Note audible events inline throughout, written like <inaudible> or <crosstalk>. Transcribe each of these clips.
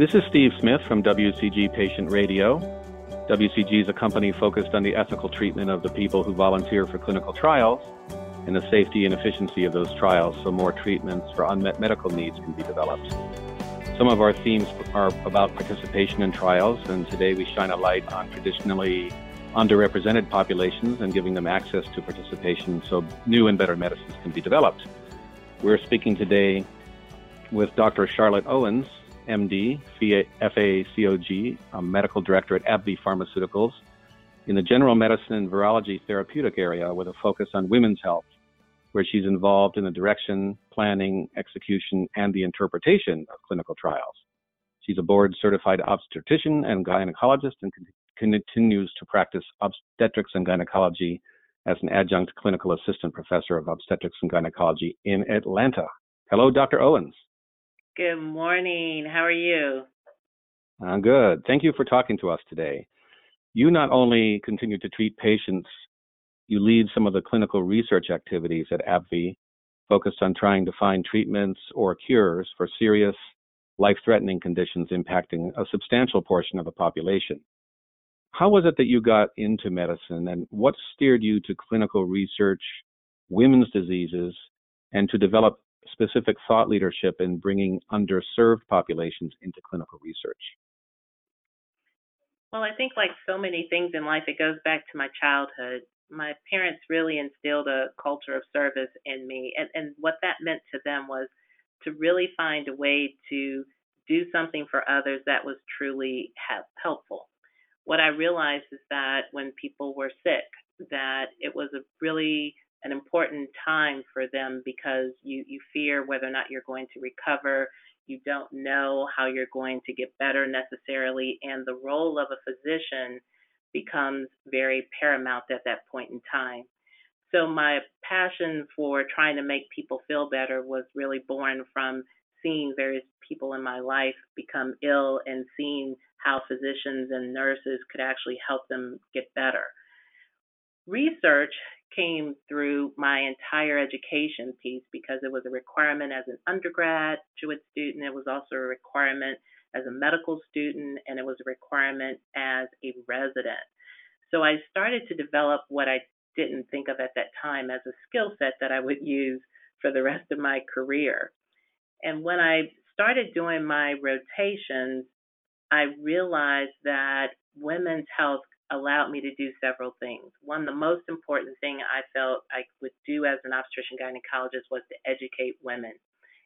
This is Steve Smith from WCG Patient Radio. WCG is a company focused on the ethical treatment of the people who volunteer for clinical trials and the safety and efficiency of those trials so more treatments for unmet medical needs can be developed. Some of our themes are about participation in trials, and today we shine a light on traditionally underrepresented populations and giving them access to participation so new and better medicines can be developed. We're speaking today with Dr. Charlotte Owens, MD, FACOG, a medical director at AbbVie Pharmaceuticals, in the general medicine and virology therapeutic area with a focus on women's health, where she's involved in the direction, planning, execution, and the interpretation of clinical trials. She's a board certified obstetrician and gynecologist and continues to practice obstetrics and gynecology as an adjunct clinical assistant professor of obstetrics and gynecology in Atlanta. Hello, Dr. Owens. Good morning. How are you? I'm good. Thank you for talking to us today. You not only continue to treat patients, you lead some of the clinical research activities at AbbVie focused on trying to find treatments or cures for serious, life threatening conditions impacting a substantial portion of the population. How was it that you got into medicine and what steered you to clinical research, women's diseases, and to develop specific thought leadership in bringing underserved populations into clinical research? Well, I think like so many things in life, it goes back to my childhood. My parents really instilled a culture of service in me, and, and what that meant to them was to really find a way to do something for others that was truly helpful. What I realized is that when people were sick, that it was a really an important time for them because you, you fear whether or not you're going to recover. You don't know how you're going to get better necessarily. And the role of a physician becomes very paramount at that point in time. So, my passion for trying to make people feel better was really born from seeing various people in my life become ill and seeing how physicians and nurses could actually help them get better. Research through my entire education piece because it was a requirement as an undergraduate student. It was also a requirement as a medical student, and it was a requirement as a resident. So I started to develop what I didn't think of at that time as a skill set that I would use for the rest of my career. And when I started doing my rotations, I realized that women's health allowed me to do several things. One, the most important thing I felt I would do as an obstetrician gynecologist was to educate women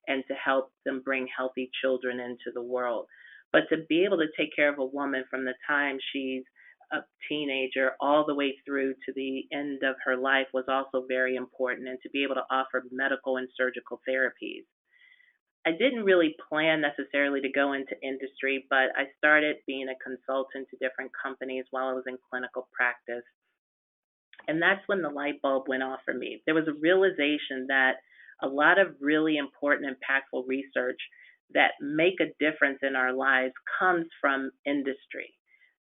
and to help them bring healthy children into the world. But to be able to take care of a woman from the time she's a teenager all the way through to the end of her life was also very important, and to be able to offer medical and surgical therapies. I didn't really plan necessarily to go into industry, but I started being a consultant to different companies while I was in clinical practice. And that's when the light bulb went off for me. There was a realization that a lot of really important, impactful research that make a difference in our lives comes from industry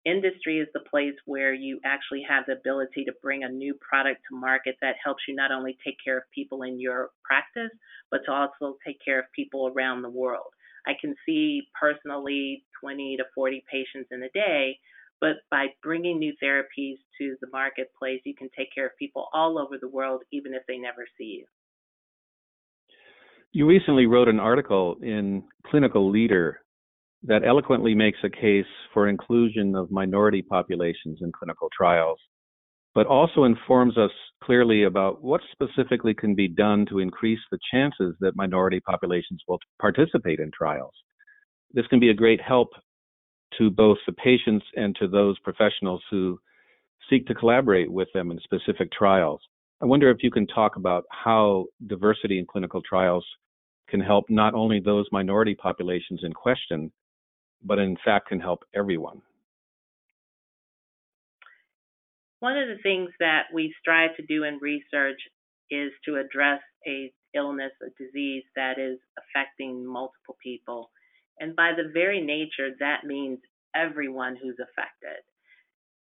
industry is the place where you actually have the ability to bring a new product to market that helps you not only take care of people in your practice, but to also take care of people around the world. I can see personally 20 to 40 patients in a day, but by bringing new therapies to the marketplace, you can take care of people all over the world, even if they never see you. You recently wrote an article in Clinical Leader that eloquently makes a case for inclusion of minority populations in clinical trials, but also informs us clearly about what specifically can be done to increase the chances that minority populations will participate in trials. This can be a great help to both the patients and to those professionals who seek to collaborate with them in specific trials. I wonder if you can talk about how diversity in clinical trials can help not only those minority populations in question, but in fact can help everyone? One of the things that we strive to do in research is to address a illness, a disease that is affecting multiple people. And by the very nature, that means everyone who's affected.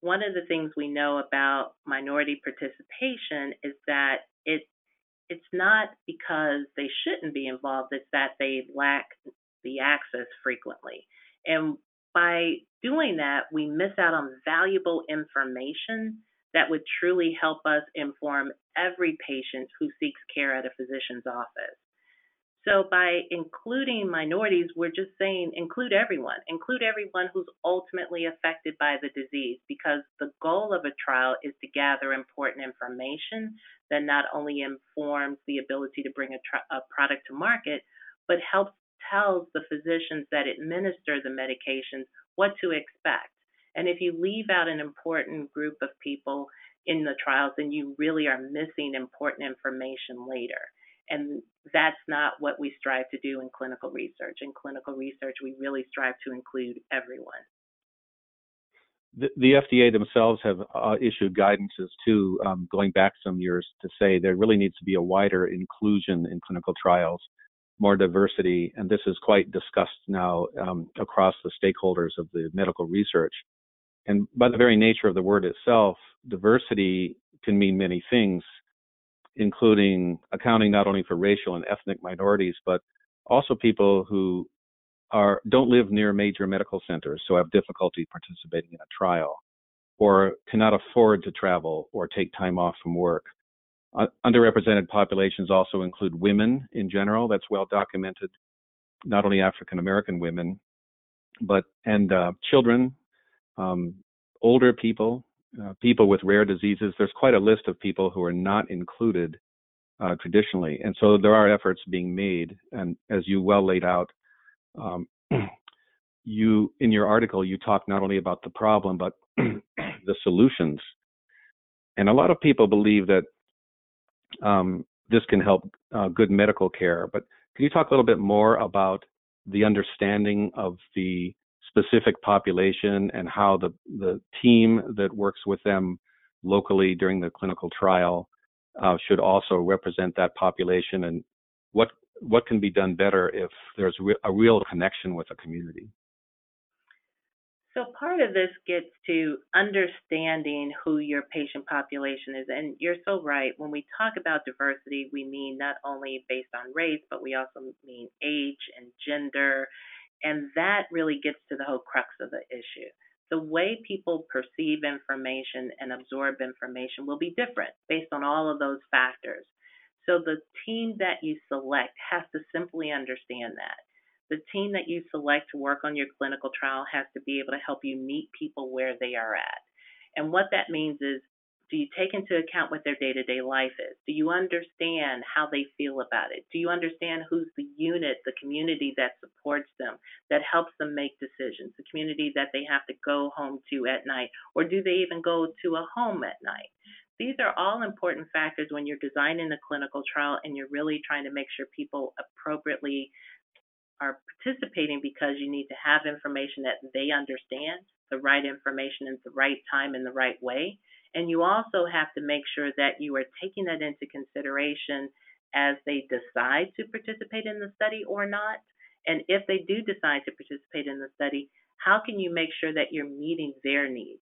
One of the things we know about minority participation is that it it's not because they shouldn't be involved, it's that they lack the access frequently. And by doing that, we miss out on valuable information that would truly help us inform every patient who seeks care at a physician's office. So by including minorities, we're just saying include everyone, include everyone who's ultimately affected by the disease, because the goal of a trial is to gather important information that not only informs the ability to bring a, tr- a product to market, but helps tells the physicians that administer the medications what to expect. And if you leave out an important group of people in the trials, then you really are missing important information later. And that's not what we strive to do in clinical research. In clinical research, we really strive to include everyone. The, the FDA themselves have uh, issued guidances too, um, going back some years, to say there really needs to be a wider inclusion in clinical trials more diversity, and this is quite discussed now um, across the stakeholders of the medical research. And by the very nature of the word itself, diversity can mean many things, including accounting not only for racial and ethnic minorities, but also people who are don't live near major medical centers, so have difficulty participating in a trial, or cannot afford to travel or take time off from work. Uh, underrepresented populations also include women in general. That's well documented. Not only African American women, but and uh, children, um, older people, uh, people with rare diseases. There's quite a list of people who are not included uh, traditionally, and so there are efforts being made. And as you well laid out, um, <clears throat> you in your article you talk not only about the problem but <clears throat> the solutions. And a lot of people believe that um, this can help uh, good medical care. But can you talk a little bit more about the understanding of the specific population and how the, the team that works with them locally during the clinical trial uh, should also represent that population and what what can be done better if there's re- a real connection with a community? So part of this gets to understanding who your patient population is. And you're so right. When we talk about diversity, we mean not only based on race, but we also mean age and gender. And that really gets to the whole crux of the issue. The way people perceive information and absorb information will be different based on all of those factors. So the team that you select has to simply understand that the team that you select to work on your clinical trial has to be able to help you meet people where they are at. And what that means is do you take into account what their day to day life is? Do you understand how they feel about it? Do you understand who's the unit, the community that supports them, that helps them make decisions, the community that they have to go home to at night, or do they even go to a home at night? These are all important factors when you're designing a clinical trial and you're really trying to make sure people appropriately are participating because you need to have information that they understand, the right information at the right time in the right way. And you also have to make sure that you are taking that into consideration as they decide to participate in the study or not. And if they do decide to participate in the study, how can you make sure that you're meeting their needs?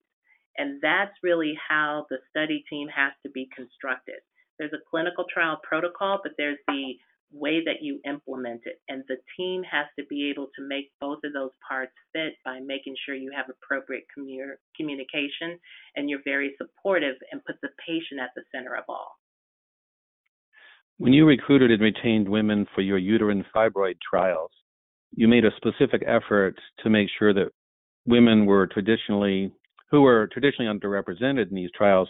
And that's really how the study team has to be constructed. There's a clinical trial protocol, but there's the way that you implement it. And the team has to be able to make both of those parts fit by making sure you have appropriate commu- communication and you're very supportive and put the patient at the center of all. When you recruited and retained women for your uterine fibroid trials, you made a specific effort to make sure that women were traditionally who were traditionally underrepresented in these trials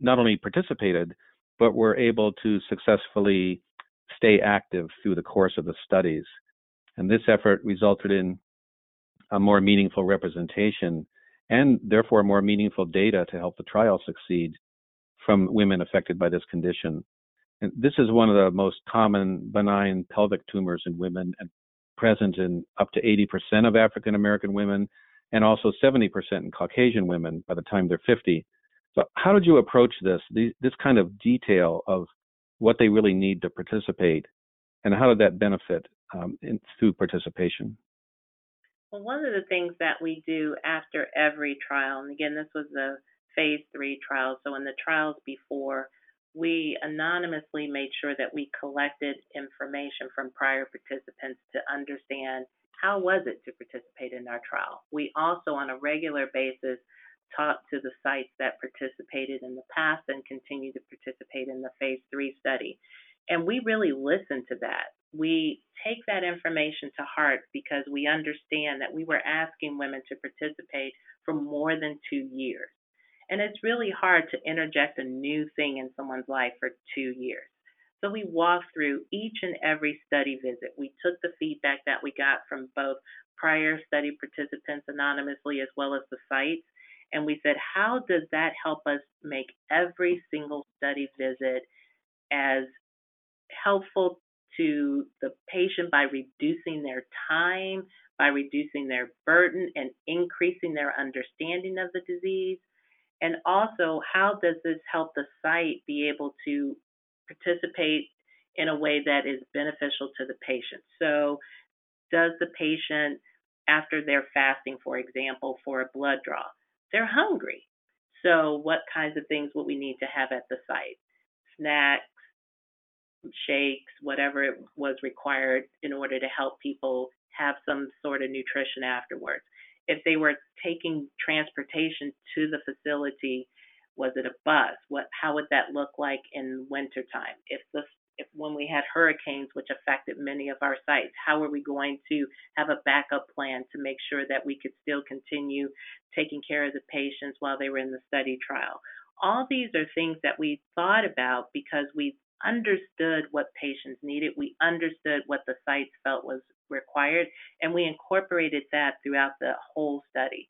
not only participated but were able to successfully stay active through the course of the studies. And this effort resulted in a more meaningful representation and therefore more meaningful data to help the trial succeed from women affected by this condition. And this is one of the most common benign pelvic tumors in women and present in up to 80% of African American women and also 70% in Caucasian women by the time they're 50. So how did you approach this, this kind of detail of what they really need to participate, and how did that benefit um, in, through participation? Well, one of the things that we do after every trial, and again, this was the phase three trial, so in the trials before, we anonymously made sure that we collected information from prior participants to understand how was it to participate in our trial. We also, on a regular basis, talked to the sites that participated in the past and continue to participate in the phase three study. And we really listen to that. We take that information to heart because we understand that we were asking women to participate for more than two years. And it's really hard to interject a new thing in someone's life for two years. So we walked through each and every study visit. We took the feedback that we got from both prior study participants anonymously as well as the sites. And we said, how does that help us make every single study visit as helpful to the patient by reducing their time, by reducing their burden, and increasing their understanding of the disease? And also, how does this help the site be able to participate in a way that is beneficial to the patient? So, does the patient, after they're fasting, for example, for a blood draw, they're hungry. So, what kinds of things would we need to have at the site? Snacks, shakes, whatever it was required in order to help people have some sort of nutrition afterwards if they were taking transportation to the facility, was it a bus? What how would that look like in wintertime? If the when we had hurricanes which affected many of our sites, how are we going to have a backup plan to make sure that we could still continue taking care of the patients while they were in the study trial? All these are things that we thought about because we understood what patients needed. We understood what the sites felt was required, and we incorporated that throughout the whole study.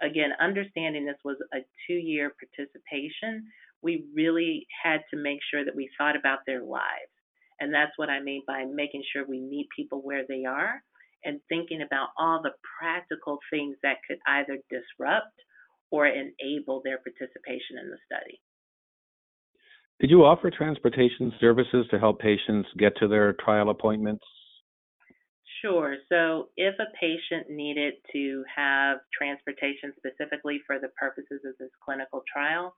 Again, understanding this was a two year participation, we really had to make sure that we thought about their lives. And that's what I mean by making sure we meet people where they are and thinking about all the practical things that could either disrupt or enable their participation in the study. Did you offer transportation services to help patients get to their trial appointments? Sure. So, if a patient needed to have transportation specifically for the purposes of this clinical trial,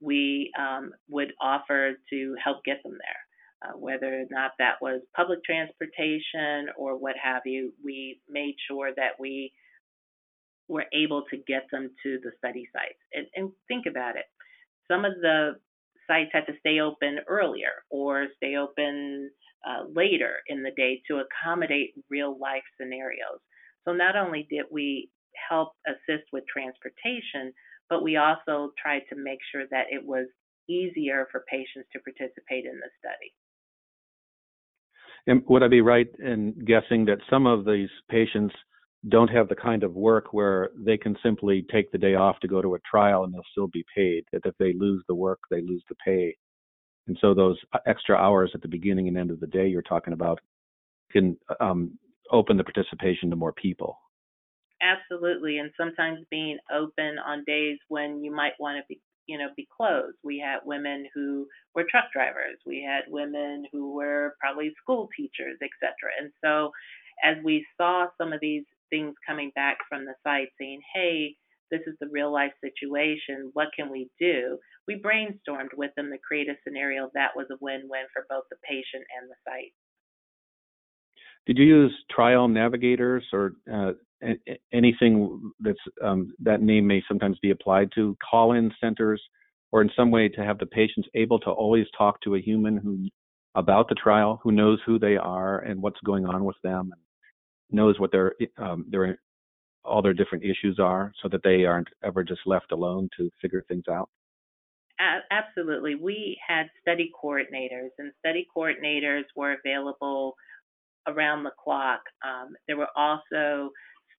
we um, would offer to help get them there. Uh, whether or not that was public transportation or what have you, we made sure that we were able to get them to the study sites. And, and think about it some of the sites had to stay open earlier or stay open uh, later in the day to accommodate real life scenarios. So not only did we help assist with transportation, but we also tried to make sure that it was easier for patients to participate in the study. And would I be right in guessing that some of these patients don't have the kind of work where they can simply take the day off to go to a trial and they'll still be paid? That if they lose the work, they lose the pay. And so those extra hours at the beginning and end of the day you're talking about can um, open the participation to more people. Absolutely, and sometimes being open on days when you might want to be, you know, be closed. We had women who were truck drivers. We had women who were probably school teachers, etc. And so, as we saw some of these things coming back from the site saying, "Hey, this is the real life situation. What can we do? We brainstormed with them to create a scenario that was a win win for both the patient and the site. Did you use trial navigators or uh, anything that's um, that name may sometimes be applied to call in centers or in some way to have the patients able to always talk to a human who about the trial who knows who they are and what's going on with them and knows what their um, their all their different issues are so that they aren't ever just left alone to figure things out? Absolutely. We had study coordinators, and study coordinators were available around the clock. Um, there were also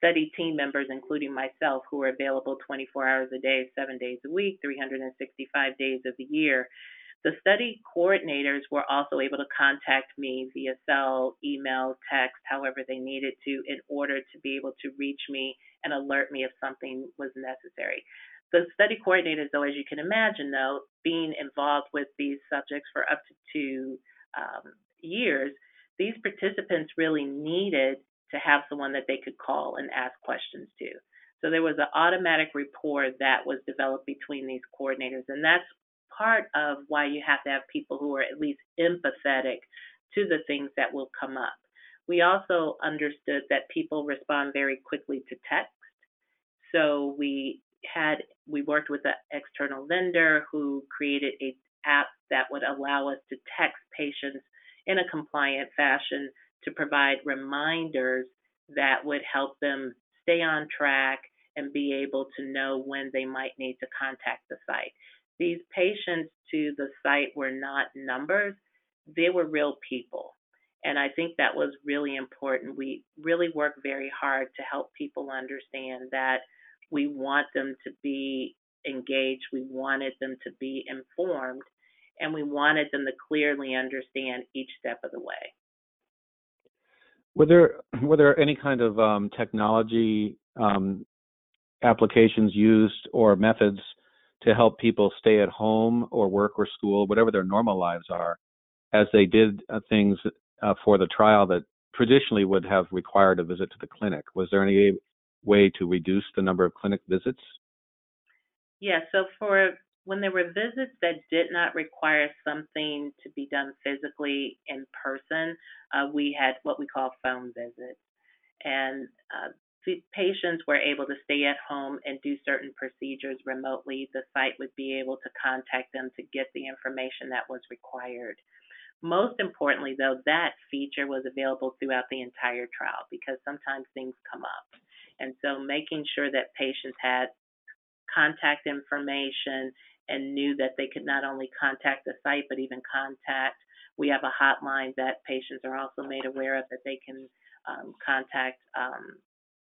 study team members, including myself, who were available 24 hours a day, seven days a week, 365 days of the year. The study coordinators were also able to contact me via cell, email, text, however they needed to, in order to be able to reach me and alert me if something was necessary. The study coordinators, though, as you can imagine, though, being involved with these subjects for up to two um, years, these participants really needed to have someone that they could call and ask questions to. So there was an automatic rapport that was developed between these coordinators, and that's part of why you have to have people who are at least empathetic to the things that will come up. We also understood that people respond very quickly to text. So we had we worked with an external vendor who created a app that would allow us to text patients in a compliant fashion to provide reminders that would help them stay on track and be able to know when they might need to contact the site. These patients to the site were not numbers, they were real people. And I think that was really important. We really work very hard to help people understand that we want them to be engaged, we wanted them to be informed, and we wanted them to clearly understand each step of the way. Were there <clears throat> were there any kind of um, technology um, applications used or methods to help people stay at home or work or school, whatever their normal lives are, as they did uh, things uh, for the trial that traditionally would have required a visit to the clinic? Was there any way to reduce the number of clinic visits? Yeah, so for when there were visits that did not require something to be done physically in person, uh, we had what we call phone visits. And uh, patients were able to stay at home and do certain procedures remotely. The site would be able to contact them to get the information that was required. Most importantly, though, that feature was available throughout the entire trial because sometimes things come up. And so making sure that patients had contact information and knew that they could not only contact the site but even contact. We have a hotline that patients are also made aware of that they can um, contact um,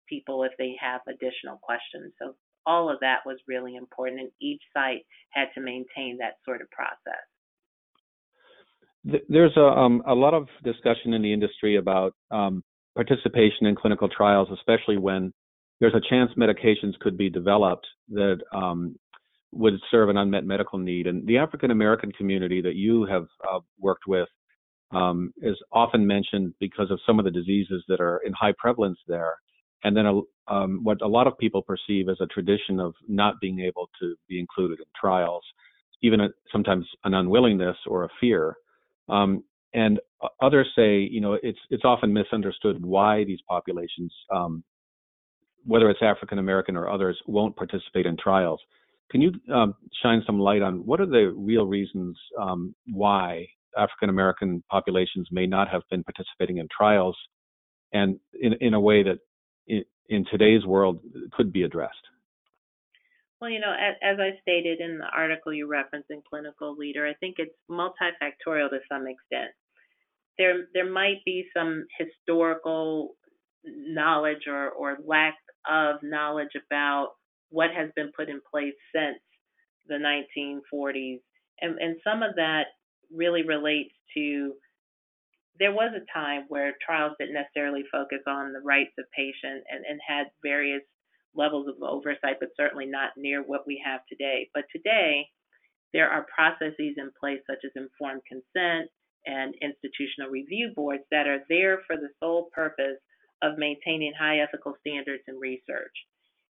people if they have additional questions. So all of that was really important, and each site had to maintain that sort of process. There's a, um, a lot of discussion in the industry about um, participation in clinical trials, especially when there's a chance medications could be developed that um, would serve an unmet medical need. And the African American community that you have uh, worked with um, is often mentioned because of some of the diseases that are in high prevalence there. And then a, um, what a lot of people perceive as a tradition of not being able to be included in trials, even a, sometimes an unwillingness or a fear. Um, and others say, you know, it's it's often misunderstood why these populations, um, whether it's African American or others, won't participate in trials. Can you um, shine some light on what are the real reasons um, why African American populations may not have been participating in trials, and in in a way that in, in today's world could be addressed? Well, you know, as, as, I stated in the article you referenced in Clinical Leader, I think it's multifactorial to some extent. There, there might be some historical knowledge or, or lack of knowledge about what has been put in place since the 1940s. And, and some of that really relates to there was a time where trials didn't necessarily focus on the rights of patients and, and had various levels of oversight, but certainly not near what we have today. But today, there are processes in place such as informed consent and institutional review boards that are there for the sole purpose of maintaining high ethical standards in research.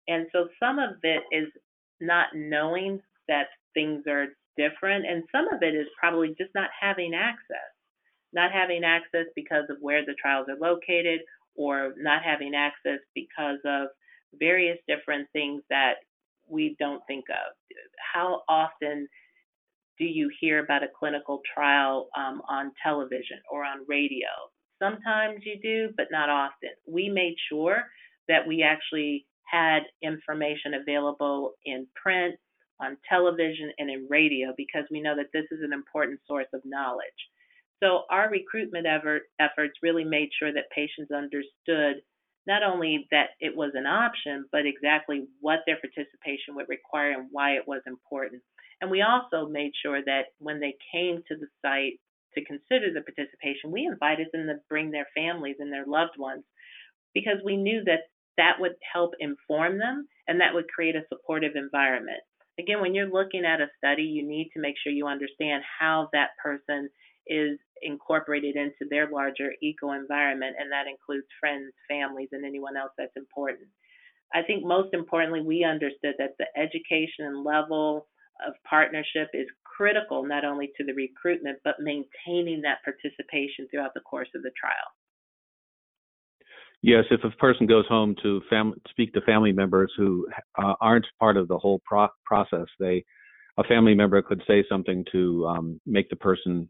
And so some of it is not knowing that things are different, and some of it is probably just not having access. Not having access because of where the trials are located, or not having access because of various different things that we don't think of. How often do you hear about a clinical trial um, on television or on radio? Sometimes you do, but not often. We made sure that we actually had information available in print, on television, and in radio because we know that this is an important source of knowledge. So our recruitment effort, efforts really made sure that patients understood not only that it was an option, but exactly what their participation would require and why it was important. And we also made sure that when they came to the site to consider the participation, we invited them to bring their families and their loved ones because we knew that that would help inform them and that would create a supportive environment. Again, when you're looking at a study, you need to make sure you understand how that person is incorporated into their larger eco environment, and that includes friends, families, and anyone else that's important. I think most importantly, we understood that the education level of partnership is critical not only to the recruitment, but maintaining that participation throughout the course of the trial. Yes, if a person goes home to fam- speak to family members who uh, aren't part of the whole pro- process, they a family member could say something to um, make the person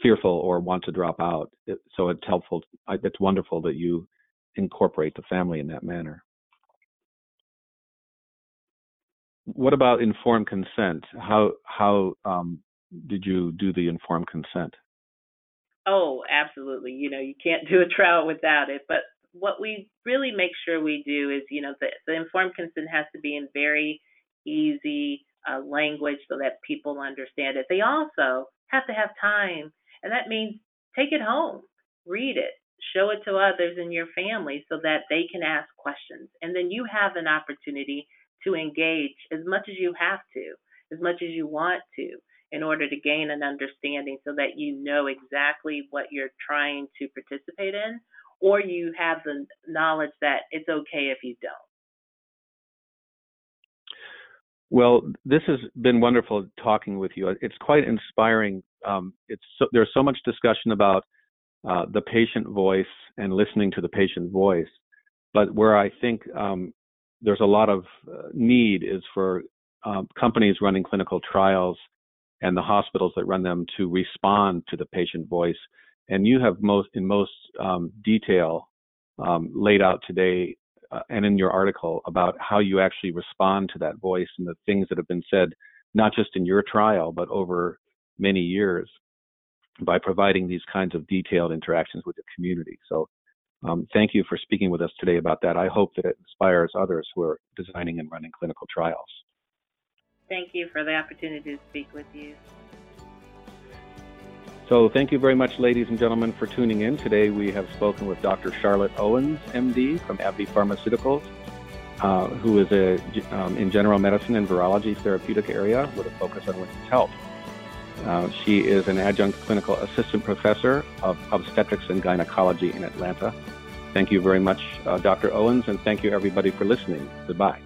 fearful or want to drop out. It, so it's helpful. It's wonderful that you incorporate the family in that manner. What about informed consent? How how um, did you do the informed consent? Oh, absolutely. You know, you can't do a trial without it. But what we really make sure we do is, you know, the, the informed consent has to be in very easy uh, language so that people understand it. They also have to have time, and that means take it home, read it, show it to others in your family so that they can ask questions. And then you have an opportunity to engage as much as you have to, as much as you want to, in order to gain an understanding so that you know exactly what you're trying to participate in or you have the knowledge that it's okay if you don't? Well, this has been wonderful talking with you. It's quite inspiring. Um, it's so, there's so much discussion about uh, the patient voice and listening to the patient voice, but where I think um, there's a lot of uh, need is for um, companies running clinical trials and the hospitals that run them to respond to the patient voice and you have most in most um, detail um, laid out today uh, and in your article about how you actually respond to that voice and the things that have been said, not just in your trial but over many years, by providing these kinds of detailed interactions with the community. So. Um, thank you for speaking with us today about that. I hope that it inspires others who are designing and running clinical trials. Thank you for the opportunity to speak with you. So thank you very much, ladies and gentlemen, for tuning in. Today we have spoken with Dr. Charlotte Owens, MD, from AbbVie Pharmaceuticals, uh, who is a, um, in general medicine and virology therapeutic area with a focus on women's health. Uh, she is an adjunct clinical assistant professor of obstetrics and gynecology in Atlanta. Thank you very much, uh, Dr. Owens, and thank you everybody for listening. Goodbye.